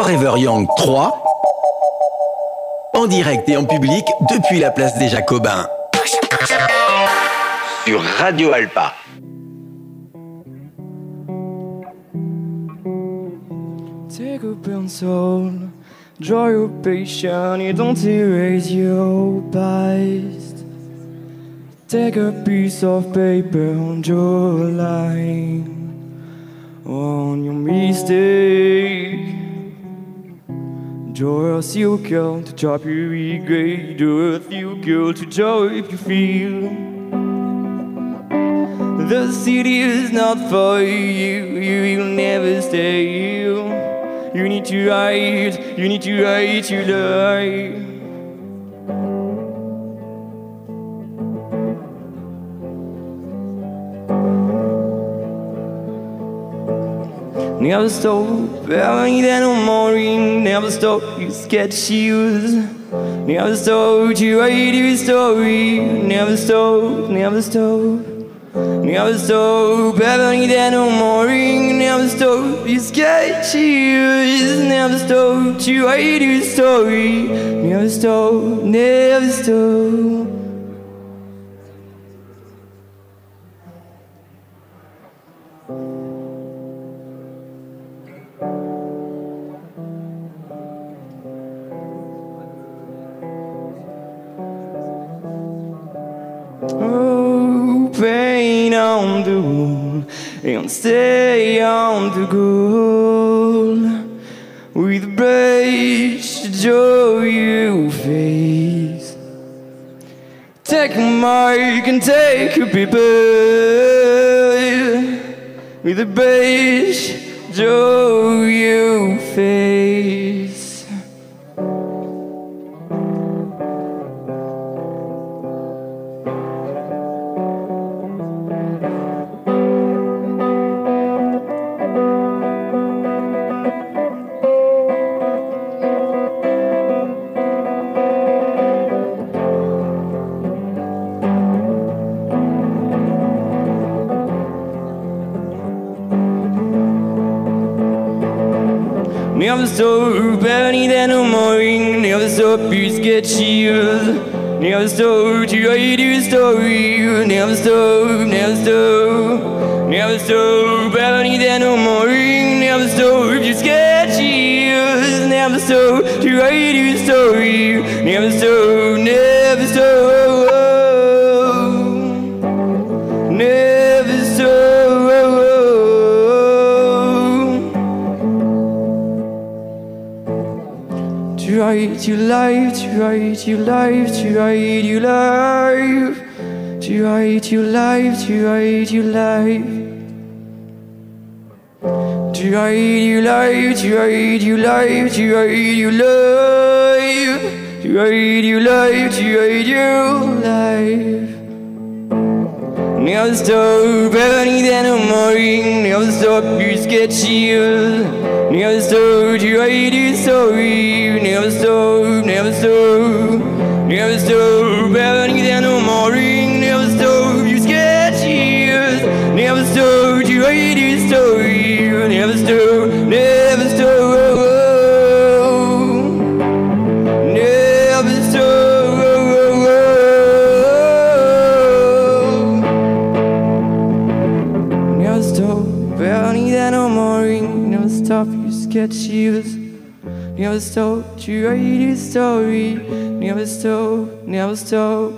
Forever Young 3, en direct et en public depuis la place des Jacobins. Sur Radio Alpa. Take a pencil, draw your patient, you don't erase your past. Take a piece of paper and draw a line on your mistake. Joy seu cão, to chop e gay, do you go to joy if you feel. The city is not for you, you will never stay here. You need to write, you need to write to life. Never stop, ever need no more. Never stop, you sketch shoes Never stop to write your story. Never stop, never stop. Never stop, ever need no more. Never stop, you sketch shoes Never stop to write your story. Never stop, never stop with a brush to draw you face. Take a mark and take a paper with a brush draw you face. Never stop, better need that no more Never stop, you get chills Never stop, to write your story Never stop, never stop Never stop, better need that no more Never stop, you get chills Never stop, To write your life, to write your life, to write your life, to write your life, to write your life. To write your life, to write your life, to write your life, to write your life, to write your life. Never stop, ever need no more Never stop, you get chills Never stop, to write your story Never stop, never stop Never stop, Never stop, to write story Never stop, never stop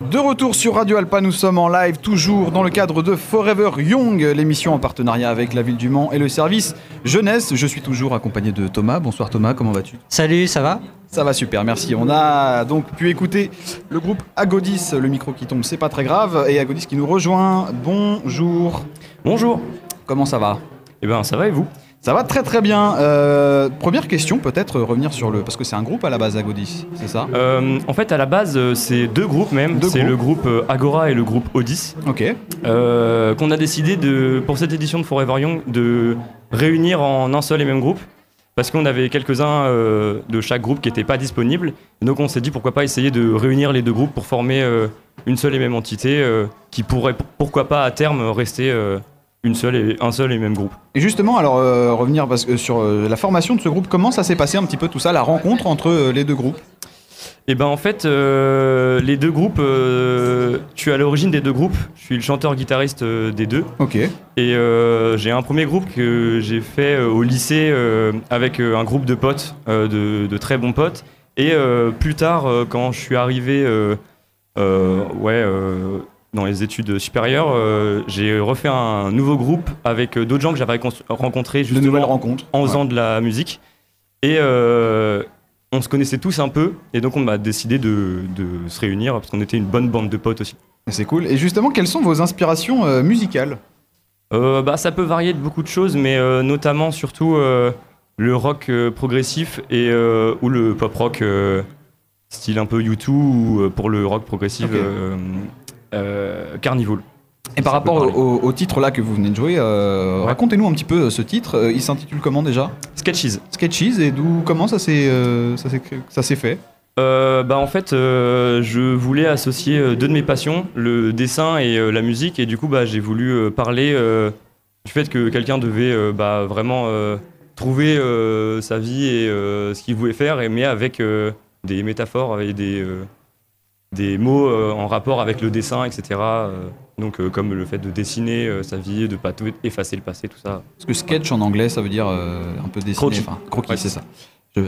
De retour sur Radio Alpa, nous sommes en live toujours dans le cadre de Forever Young, l'émission en partenariat avec la ville du Mans et le service jeunesse. Je suis toujours accompagné de Thomas. Bonsoir Thomas, comment vas-tu? Salut, ça va? Ça va super, merci. On a donc pu écouter le groupe Agodis, le micro qui tombe, c'est pas très grave, et Agodis qui nous rejoint. Bonjour. Bonjour. Comment ça va? Eh ben ça va et vous? Ça va très très bien. Euh, première question, peut-être revenir sur le. Parce que c'est un groupe à la base, Agodis, c'est ça? Euh, En fait à la base euh, c'est deux groupes même. C'est le groupe euh, Agora et le groupe Odys. Ok. euh, qu'on a décidé de, pour cette édition de Forever Young de réunir en un seul et même groupe. Parce qu'on avait quelques-uns euh, de chaque groupe qui n'étaient pas disponibles. Donc on s'est dit pourquoi pas essayer de réunir les deux groupes pour former euh, une seule et même entité euh, qui pourrait pourquoi pas à terme rester euh, une seule et, un seul et même groupe. Et justement, alors euh, revenir parce que sur euh, la formation de ce groupe, comment ça s'est passé un petit peu tout ça, la rencontre entre euh, les deux groupes? Et ben en fait, les deux groupes, je suis à l'origine des deux groupes. Je suis le chanteur-guitariste des deux. Ok. Et j'ai un premier groupe que j'ai fait au lycée avec un groupe de potes, de, de très bons potes. Et plus tard, quand je suis arrivé ouais, dans les études supérieures, euh, j'ai refait un nouveau groupe avec euh, d'autres gens que j'avais rencontrés De nouvelles justement rencontres. en Ouais. faisant de la musique. Et euh, on se connaissait tous un peu. Et donc on a décidé de, de se réunir parce qu'on était une bonne bande de potes aussi. C'est cool. Et justement, quelles sont vos inspirations euh, musicales? Bah, ça peut varier de beaucoup de choses, mais notamment surtout le rock progressif et ou le pop rock style un peu U2 ou pour le rock progressif. Euh, Carnival. Et par rapport au, au titre là que vous venez de jouer, euh, Ouais. racontez-nous un petit peu euh, ce titre. Il s'intitule comment déjà? Sketches. Sketches et d'où comment ça s'est euh, ça s'est fait? Euh, bah en fait, je voulais associer deux de mes passions, le dessin et la musique, et du coup, bah, j'ai voulu parler du fait que quelqu'un devait bah, vraiment trouver sa vie et ce qu'il voulait faire, mais avec des métaphores et des, des mots euh, en rapport avec le dessin, etc. euh, donc, euh, comme le fait de dessiner sa vie, de pas tout effacer le passé, tout ça. Parce que sketch en anglais, ça veut dire un peu dessiné. Croquis. Enfin, croquis, Ouais, c'est ça.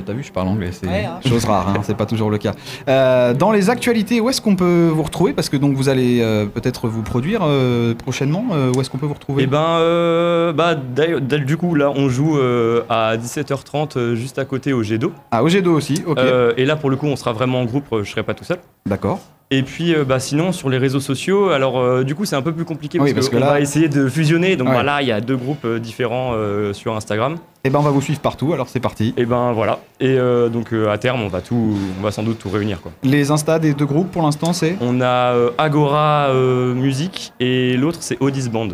T'as vu, je parle anglais, c'est Ouais, hein. chose rare, hein, c'est pas toujours le cas. Euh, dans les actualités, où est-ce qu'on peut vous retrouver? Parce que donc vous allez euh, peut-être vous produire euh, prochainement. euh, où est-ce qu'on peut vous retrouver? Et ben, euh, bah, du coup, là, on joue euh, à 17h30 euh, juste à côté au jet d'eau. Ah, au G2 aussi, ok. Euh, et là, pour le coup, on sera vraiment en groupe, euh, je serai pas tout seul. D'accord. Et puis, euh, bah, sinon, sur les réseaux sociaux, alors euh, du coup, c'est un peu plus compliqué Oui, parce, qu'on là- va essayer de fusionner. Donc Ouais. voilà, il y a deux groupes euh, différents euh, sur Instagram. Et ben on va vous suivre partout, alors c'est parti. Et ben voilà. Et donc à terme, on va tout, on va sans doute tout réunir quoi. Les Insta des deux groupes pour l'instant, c'est On a Agora Musique et l'autre c'est Odis Band,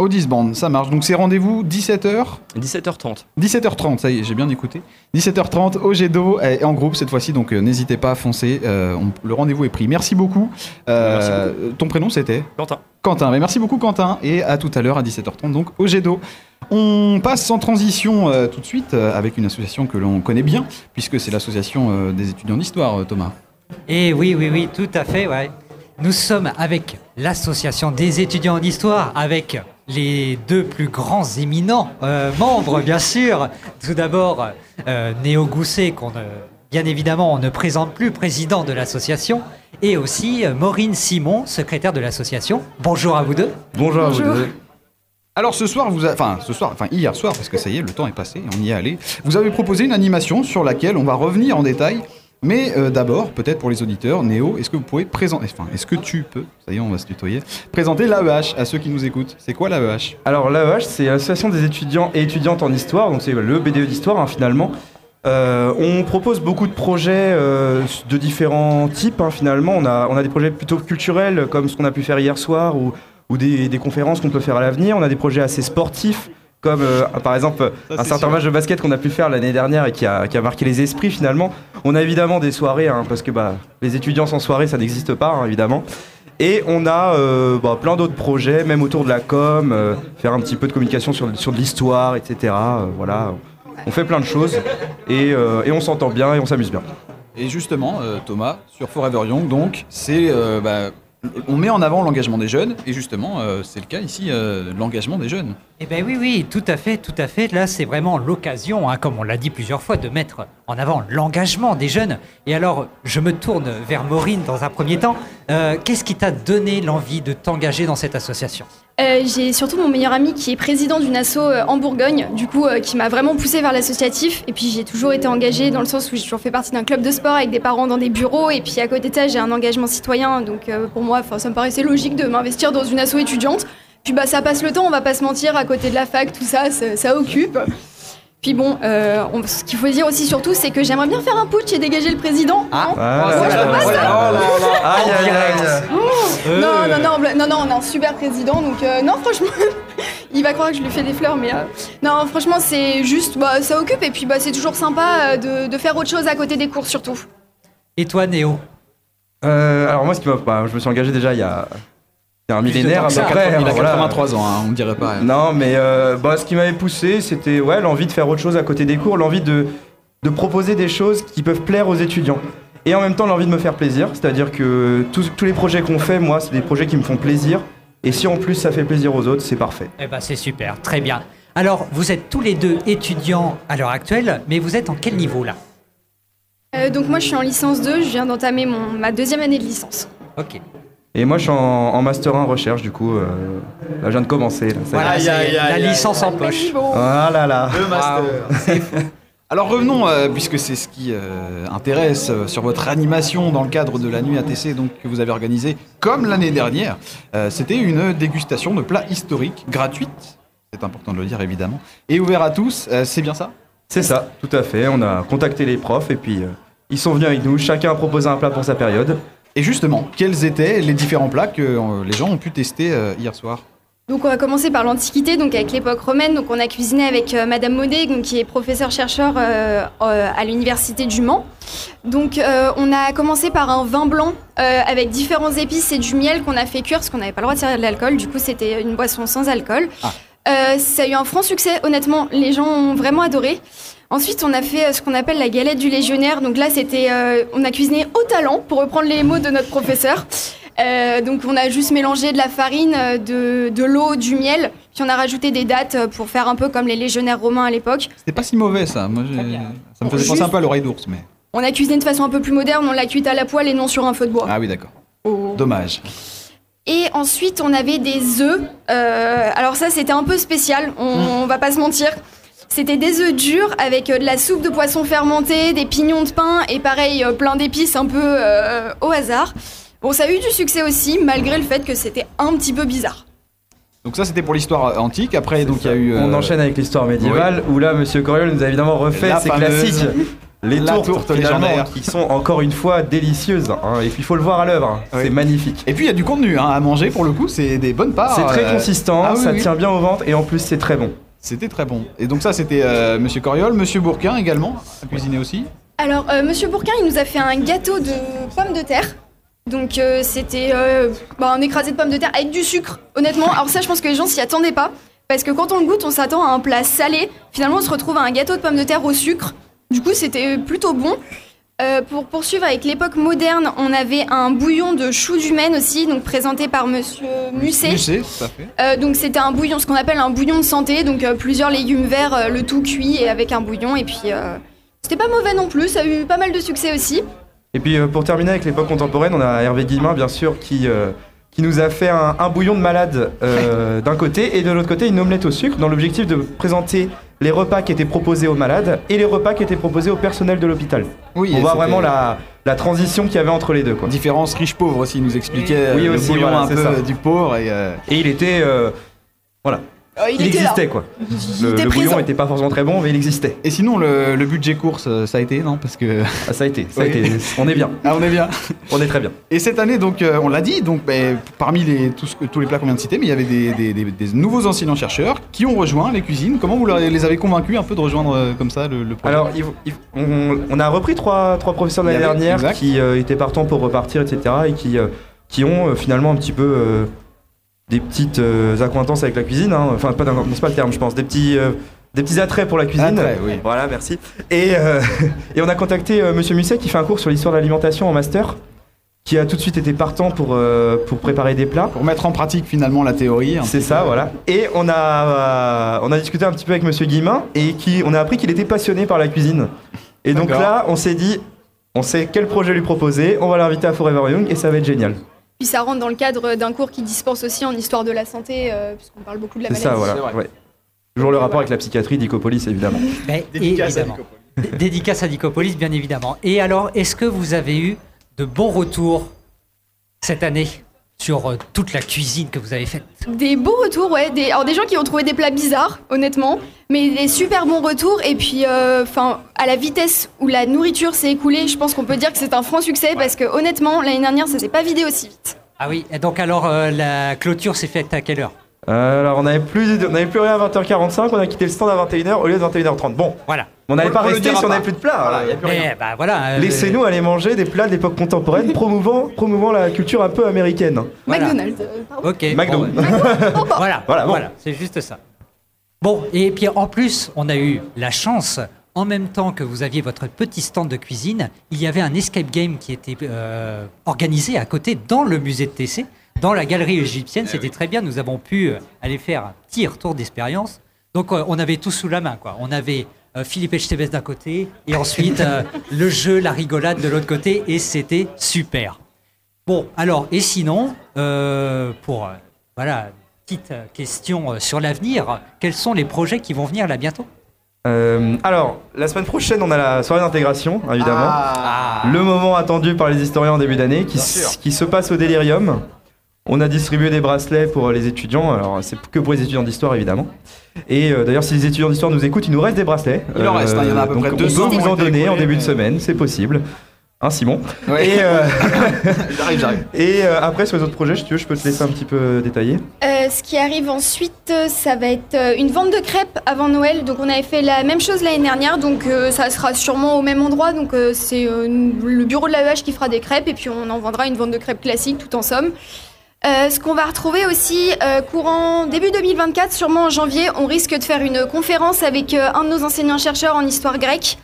je crois. Odyssey Band, ça marche. Donc c'est rendez-vous 17h 17h30. 17h30, ça y est, j'ai bien écouté. 17h30 au jet d'eau et en groupe cette fois-ci, donc euh, n'hésitez pas à foncer. euh, on- le rendez-vous est pris. Merci beaucoup. Euh, Merci Ton prénom c'était Quentin. Quentin. Mais merci beaucoup Quentin et à tout à l'heure à 17h30 donc au jet d'eau. On passe sans transition euh, tout de suite euh, avec une association que l'on connaît bien puisque c'est l'association euh, des étudiants d'histoire, euh, Thomas. Et oui, oui, oui, tout à fait, ouais. Nous sommes avec l'association des étudiants en histoire, avec les deux plus grands éminents euh, membres, bien sûr. Tout d'abord, euh, Néo Gousset, qu'on ne, bien évidemment, on ne présente plus, président de l'association, et aussi euh, Maureen Simon, secrétaire de l'association. Bonjour à vous deux. Bonjour, à vous deux. Alors ce soir, vous a- enfin ce soir, enfin hier soir, parce que ça y est, le temps est passé, on y est allé. Vous avez proposé une animation sur laquelle on va revenir en détail. Mais euh, d'abord, peut-être pour les auditeurs, Néo, est-ce que vous pouvez présenter, enfin, est-ce que tu peux, ça y est, on va présenter l'AEH à ceux qui nous écoutent. C'est quoi l'AEH Alors l'AEH, c'est l'association des étudiants et étudiantes en histoire, donc c'est le BDE d'histoire hein, finalement. Euh, on propose beaucoup de projets euh, de différents types hein, finalement. On a, on a des projets plutôt culturels comme ce qu'on a pu faire hier soir ou, des conférences qu'on peut faire à l'avenir. On a des projets assez sportifs comme euh, par exemple un certain match de basket qu'on a pu faire l'année dernière et qui a, qui a marqué les esprits finalement. On a évidemment des soirées hein, parce que bah, les étudiants sans soirée ça n'existe pas hein, évidemment. Et on a euh, bah, plein d'autres projets, même autour de la com, euh, faire un petit peu de communication sur, sur de l'histoire, etc. Euh, voilà, on fait plein de choses et, euh, et on s'entend bien et on s'amuse bien. Et justement, euh, Thomas, sur Forever Young, donc, c'est, euh, bah, on met en avant l'engagement des jeunes, et justement, euh, c'est le cas ici, euh, l'engagement des jeunes. Eh bien oui, oui, tout à fait, tout à fait. Là, c'est vraiment l'occasion, hein, comme on l'a dit plusieurs fois, de mettre en avant l'engagement des jeunes. Et alors, je me tourne vers Maureen dans un premier temps. Euh, Qu'est-ce qui t'a donné l'envie de t'engager dans cette association? Euh, j'ai surtout mon meilleur ami qui est président d'une asso euh, en Bourgogne, du coup, euh, qui m'a vraiment poussé vers l'associatif. Et puis j'ai toujours été engagée dans le sens où j'ai toujours fait partie d'un club de sport avec des parents dans des bureaux. Et puis à côté de ça, j'ai un engagement citoyen. Donc pour moi, ça me paraissait logique de m'investir dans une asso étudiante. Puis bah ça passe le temps, on va pas se mentir, à côté de la fac, tout ça, ça occupe. Puis bon, euh, on- ce qu'il faut dire aussi surtout, c'est que j'aimerais bien faire un putsch et dégager le président. non Voilà. Aïe, aïe, aïe. Non, non, non, non, non, on a un super président, donc euh, non, franchement, il va croire que je lui fais des fleurs, mais euh, non, franchement, c'est juste, bah, ça occupe, et puis bah, c'est toujours sympa euh, de, de faire autre chose à côté des cours, surtout. Et toi, Néo? Euh, alors moi, ce qui m'a, bah, je me suis engagé déjà il y a, C'est un millénaire à que peu ça. près. Il a voilà. 83 ans, hein, on dirait pas. Non, mais euh, bah, ce qui m'avait poussé, c'était ouais, l'envie de faire autre chose à côté des cours, l'envie de, de proposer des choses qui peuvent plaire aux étudiants. Et en même temps, l'envie de me faire plaisir, c'est-à-dire que tous, tous les projets qu'on fait, moi, c'est des projets qui me font plaisir. Et si en plus ça fait plaisir aux autres, c'est parfait. Eh ben c'est super, très bien. Alors, vous êtes tous les deux étudiants à l'heure actuelle, mais vous êtes en quel niveau là? Euh, donc moi je suis en licence 2, je viens d'entamer ma deuxième année de licence. Ok. Et moi, je suis en, en master 1 recherche, du coup, euh, là, je viens de commencer. Là, y la licence en poche. Ah là là. Le master. Alors revenons, euh, puisque c'est ce qui euh, intéresse euh, sur votre animation dans le cadre de la nuit ATC donc, que vous avez organisée, comme l'année dernière. Euh, C'était une dégustation de plats historiques, gratuite, c'est important de le dire évidemment, et ouvert à tous, euh, c'est bien ça? C'est ça, tout à fait. On a contacté les profs et puis euh, ils sont venus avec nous. Chacun a proposé un plat pour sa période. Et justement, quels étaient les différents plats que euh, les gens ont pu tester euh, hier soir? Donc on va commencer par l'Antiquité, donc avec l'époque romaine. Donc on a cuisiné avec euh, Madame donc, qui est professeur-chercheur euh, euh, à l'université du Mans. Donc on a commencé par un vin blanc avec différents épices et du miel qu'on a fait cuire parce qu'on n'avait pas le droit de servir de l'alcool. Du coup c'était une boisson sans alcool. Ah. Euh, ça a eu un franc succès, honnêtement, les gens ont vraiment adoré. Ensuite, on a fait euh, ce qu'on appelle la galette du légionnaire. Donc là, c'était, euh, on a cuisiné au talent, pour reprendre les mots de notre professeur. Euh, donc on a juste mélangé de la farine, de, de l'eau, du miel, puis on a rajouté des dates pour faire un peu comme les légionnaires romains à l'époque. C'était pas si mauvais ça, Moi, ça me faisait penser un peu à l'oreille d'ours, mais... On a cuisiné de façon un peu plus moderne, on l'a cuite à la poêle et non sur un feu de bois. Ah oui d'accord, Oh. dommage. Et ensuite, on avait des œufs. Euh, alors ça, c'était un peu spécial, on, on va pas se mentir. C'était des œufs durs avec euh, de la soupe de poisson fermenté, des pignons de pain et pareil, euh, plein d'épices un peu euh, au hasard. Bon, ça a eu du succès aussi, malgré le fait que c'était un petit peu bizarre. Donc ça c'était pour l'histoire antique, après donc il y a eu... On euh, enchaîne avec l'histoire médiévale où là, Monsieur Coriol nous a évidemment refait ses classiques. Les la tourtes, tourte finalement, légendaire. qui sont encore une fois délicieuses. hein, et puis il faut le voir à l'œuvre. hein, Oui. C'est magnifique. Et puis il y a du contenu hein, à manger pour le coup, c'est des bonnes parts. C'est très euh, consistant, ah oui, ça oui. tient bien au ventre et en plus c'est très bon. C'était très bon. Et donc ça c'était euh, Monsieur Coriol, Monsieur Bourquin également, à cuisiner aussi. Alors, euh, Monsieur Bourquin, il nous a fait un gâteau de pommes de terre. Donc, euh, c'était euh, bah, un écrasé de pommes de terre avec du sucre, honnêtement. Alors, ça, je pense que les gens s'y attendaient pas. Parce que quand on le goûte, on s'attend à un plat salé. Finalement, on se retrouve à un gâteau de pommes de terre au sucre. Du coup, c'était plutôt bon. Euh, pour poursuivre avec l'époque moderne, on avait un bouillon de choux du Maine aussi, donc présenté par Monsieur Musset. Musset, tout à fait. Euh, donc c'était un bouillon, ce qu'on appelle un bouillon de santé, donc euh, plusieurs légumes verts, le tout cuit et avec un bouillon. Et puis c'était pas mauvais non plus, ça a eu pas mal de succès aussi. Et puis pour terminer avec l'époque contemporaine, on a Hervé Guillemin bien sûr qui, qui nous a fait un, un bouillon de malade euh, d'un côté et de l'autre côté une omelette au sucre dans l'objectif de présenter les repas qui étaient proposés aux malades et les repas qui étaient proposés au personnel de l'hôpital. Oui, On voit vraiment la, la transition qu'il y avait entre les deux. Quoi. Différence riche-pauvre aussi, il nous expliquait Oui, euh, aussi, le bouillon voilà, un peu ça. euh, du pauvre et... euh, Et il était... euh, il, était là. existait quoi. Il Le, était le bouillon n'était pas forcément très bon mais il existait. Et sinon le, le budget course, euh, ça a été, non? Parce que... Ah, ça a été, ça a été. On est bien, Ah on est bien. on est très bien. Et cette année, donc, euh, on l'a dit, donc, ben, parmi les, tout ce que- tous les plats qu'on vient de citer, mais il y avait des, des- des- des nouveaux enseignants-chercheurs qui ont rejoint les cuisines. Comment vous les avez convaincus un peu de rejoindre euh, comme ça le, le projet? Alors, il il on, on a repris trois, trois professeurs l'année dernière exact. qui euh, étaient partants pour repartir, etc. et qui, euh, qui ont euh, finalement un petit peu euh, des petites euh, accointances avec la cuisine. hein. Enfin, pas c'est pas le terme, je pense. Des petits, euh, des petits attraits pour la cuisine. Oui. Voilà, merci. Et, euh, et on a contacté Monsieur Musset qui fait un cours sur l'histoire de l'alimentation en master, qui a tout de suite été partant pour, pour préparer des plats. Pour mettre en pratique finalement la théorie. un C'est ça, peu. voilà. Et on a, on a discuté un petit peu avec Monsieur Guillemin et qui, on a appris qu'il était passionné par la cuisine. Et donc là, on s'est dit, on sait quel projet lui proposer, on va l'inviter à Forever Young et ça va être génial. Puis ça rentre dans le cadre d'un cours qui dispense aussi en histoire de la santé, euh, puisqu'on parle beaucoup de la C'est maladie. ça, voilà. c'est vrai. ouais. Toujours le rapport avec la psychiatrie d'Icopolis, évidemment. Mais Dédicace à évidemment. D- Dédicace à Nicopolis, bien évidemment. Et alors, est-ce que vous avez eu de bons retours cette année? Sur euh, toute la cuisine que vous avez faite Des beaux retours, ouais. Des, alors des gens qui ont trouvé des plats bizarres, honnêtement, mais des super bons retours. Et puis, euh, enfin, à la vitesse où la nourriture s'est écoulée, je pense qu'on peut dire que c'est un franc succès parce que honnêtement, l'année dernière, ça s'est pas vidé aussi vite. Ah oui, et donc alors euh, la clôture s'est faite à quelle heure? Euh, alors, on n'avait plus, on avait plus rien à 20h45, on a quitté le stand à 21h au lieu de 21h30. Bon, Voilà. On n'allait pas rester si on n'avait plus de plats. Voilà. Mais bah voilà. euh, Laissez-nous aller manger des plats de l'époque contemporaine, promouvant, promouvant la culture un peu américaine. Voilà. McDonald's. pardon. Ok. McDo. bon, ouais. voilà, Voilà, bon. voilà, c'est juste ça. Bon, et puis en plus, on a eu la chance, en même temps que vous aviez votre petit stand de cuisine, il y avait un escape game qui était euh, organisé à côté dans le musée de TC, dans la galerie égyptienne. C'était très bien. Nous avons pu euh, aller faire un petit retour d'expérience. Donc on avait tout sous la main, quoi. On avait euh, Philippe Etchebest d'un côté, et ensuite euh, le jeu, la rigolade de l'autre côté, et c'était super. Bon, alors, et sinon, euh, pour, euh, voilà, petite question euh, sur l'avenir, quels sont les projets qui vont venir là bientôt? Euh, alors, la semaine prochaine, on a la soirée d'intégration, évidemment. Ah. Le moment attendu par les historiens en début d'année, qui se passe au Délirium. On a distribué des bracelets pour les étudiants, alors c'est que pour les étudiants d'histoire évidemment. Et euh, d'ailleurs, si les étudiants d'histoire nous écoutent, il nous reste des bracelets. Euh, Il en reste, hein, il y en a à peu donc près On 200 peut qui vous en donner en début de semaine, c'est possible. Hein, Simon Ouais. Et, euh, J'arrive, j'arrive. et euh, après, sur les autres projets, si tu veux, je peux te laisser un petit peu détailler. Euh, ce qui arrive ensuite, euh, ça va être euh, une vente de crêpes avant Noël. Donc on avait fait la même chose l'année dernière, donc euh, ça sera sûrement au même endroit. Donc euh, c'est euh, le bureau de l'AEH qui fera des crêpes et puis on en vendra une vente de crêpes classique tout en somme. Euh, ce qu'on va retrouver aussi euh, courant début 2024, sûrement en janvier, on risque de faire une conférence avec euh, un de nos enseignants-chercheurs en histoire grecque,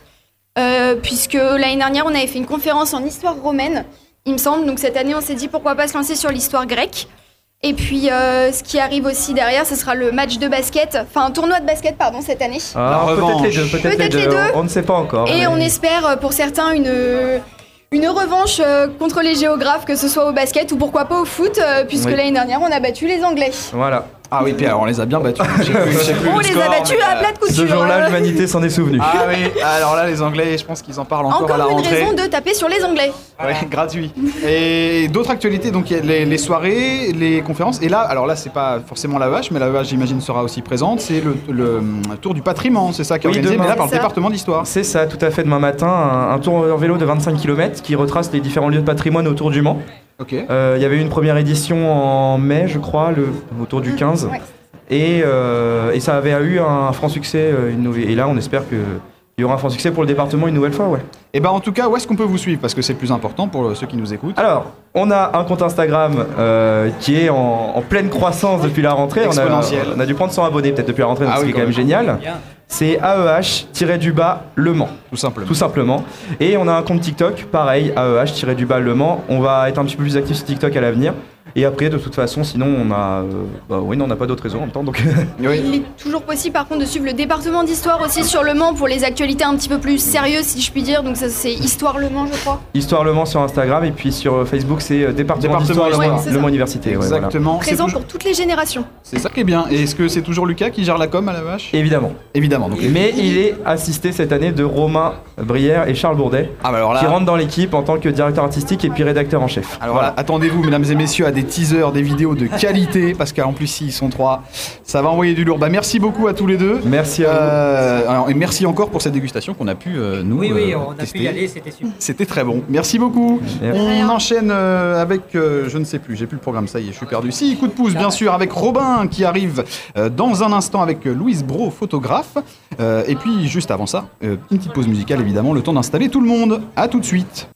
euh, puisque l'année dernière on avait fait une conférence en histoire romaine, il me semble. Donc cette année on s'est dit pourquoi pas se lancer sur l'histoire grecque. Et puis, euh, ce qui arrive aussi derrière, ce sera le match de basket, enfin un tournoi de basket, pardon, cette année. Ah, peut-être les deux, peut-être les Peut-être deux. les deux. On, ne sait pas encore. Et mais- on espère pour certains une, une revanche euh, contre les géographes, que ce soit au basket ou pourquoi pas au foot, euh, puisque Oui. l'année dernière on a battu les Anglais. Voilà. Ah oui, puis alors on les a bien battus. Plus, On le les score, a battus à euh, plat de couture. Ce jour-là, euh. l'humanité s'en est souvenue. Ah oui, alors là, les Anglais, je pense qu'ils en parlent encore, à la Encore une rentrée. raison de taper sur les Anglais. Ouais, gratuit. Et d'autres actualités, donc les, les soirées, les conférences. Et là, alors là, c'est pas forcément la vache, mais la vache, j'imagine, sera aussi présente. C'est le, le, hum, tour du patrimoine, c'est ça qui est Oui, organisé, demain. mais là par le département d'histoire. C'est ça, tout à fait, demain matin, un, un tour en vélo de 25 km qui retrace les différents lieux de patrimoine autour du Mans. Euh, Il y avait eu une première édition en mai, je crois, le, autour du 15. Ouais. Et, euh, et ça avait eu un franc succès. euh, Une nouvelle- et là, on espère qu'il y aura un franc succès pour le département une nouvelle fois. Ouais. Et ben en tout cas, où est-ce qu'on peut vous suivre? Parce que c'est le plus important pour ceux qui nous écoutent. Alors, on a un compte Instagram euh, qui est en, en pleine croissance depuis la rentrée. On a, on a dû prendre 100 abonnés peut-être depuis la rentrée, donc Ah ce qui est quand quand même même. génial. Bien. C'est AEH-du-bas Le Mans. Tout simplement. Tout simplement. Et on a un compte TikTok, pareil, AEH-du-bas Le Mans. On va être un petit peu plus actif sur TikTok à l'avenir. Et après, de toute façon, sinon, on a. euh, bah oui, non, on n'a pas d'autres réseaux en même temps. Donc, Oui. Il est toujours possible par contre de suivre le département d'histoire aussi sur Le Mans pour les actualités un petit peu plus sérieuses si je puis dire. Donc ça c'est Histoire Le Mans je crois. Histoire Le Mans sur Instagram. Et puis sur Facebook, c'est euh, Département Département d'Histoire Le. Mans Le. Mans Université. ouais, voilà. Exactement. C'est Présent toujours- pour toutes les générations. C'est ça qui est bien. Et est-ce que c'est toujours Lucas qui gère la com à la vache? Évidemment. Évidemment. Donc, Mais il est assisté cette année de Romain Brière et Charles Bourdet, ah bah alors là. qui rentrent dans l'équipe en tant que directeur artistique et puis rédacteur en chef. Alors là, attendez-vous, mesdames et messieurs, à des teasers, des vidéos de qualité, parce qu'en plus, s'ils sont trois, ça va envoyer du lourd. Bah, merci beaucoup à tous les deux. Merci à vous. Euh, alors, et merci encore pour cette dégustation qu'on a pu, euh, nous, Oui, oui, euh, on a tester. pu y aller, c'était super. C'était très bon. Merci beaucoup. Merci. On enchaîne euh, avec, euh, je ne sais plus, j'ai plus le programme, ça y est, je suis perdu. Si, coup de pouce, bien sûr, avec Robin qui arrive euh, dans un instant avec Louise Bro, photographe. Euh, et puis, juste avant ça, euh, une petite pause musicale, évidemment, le temps d'installer tout le monde. À tout de suite.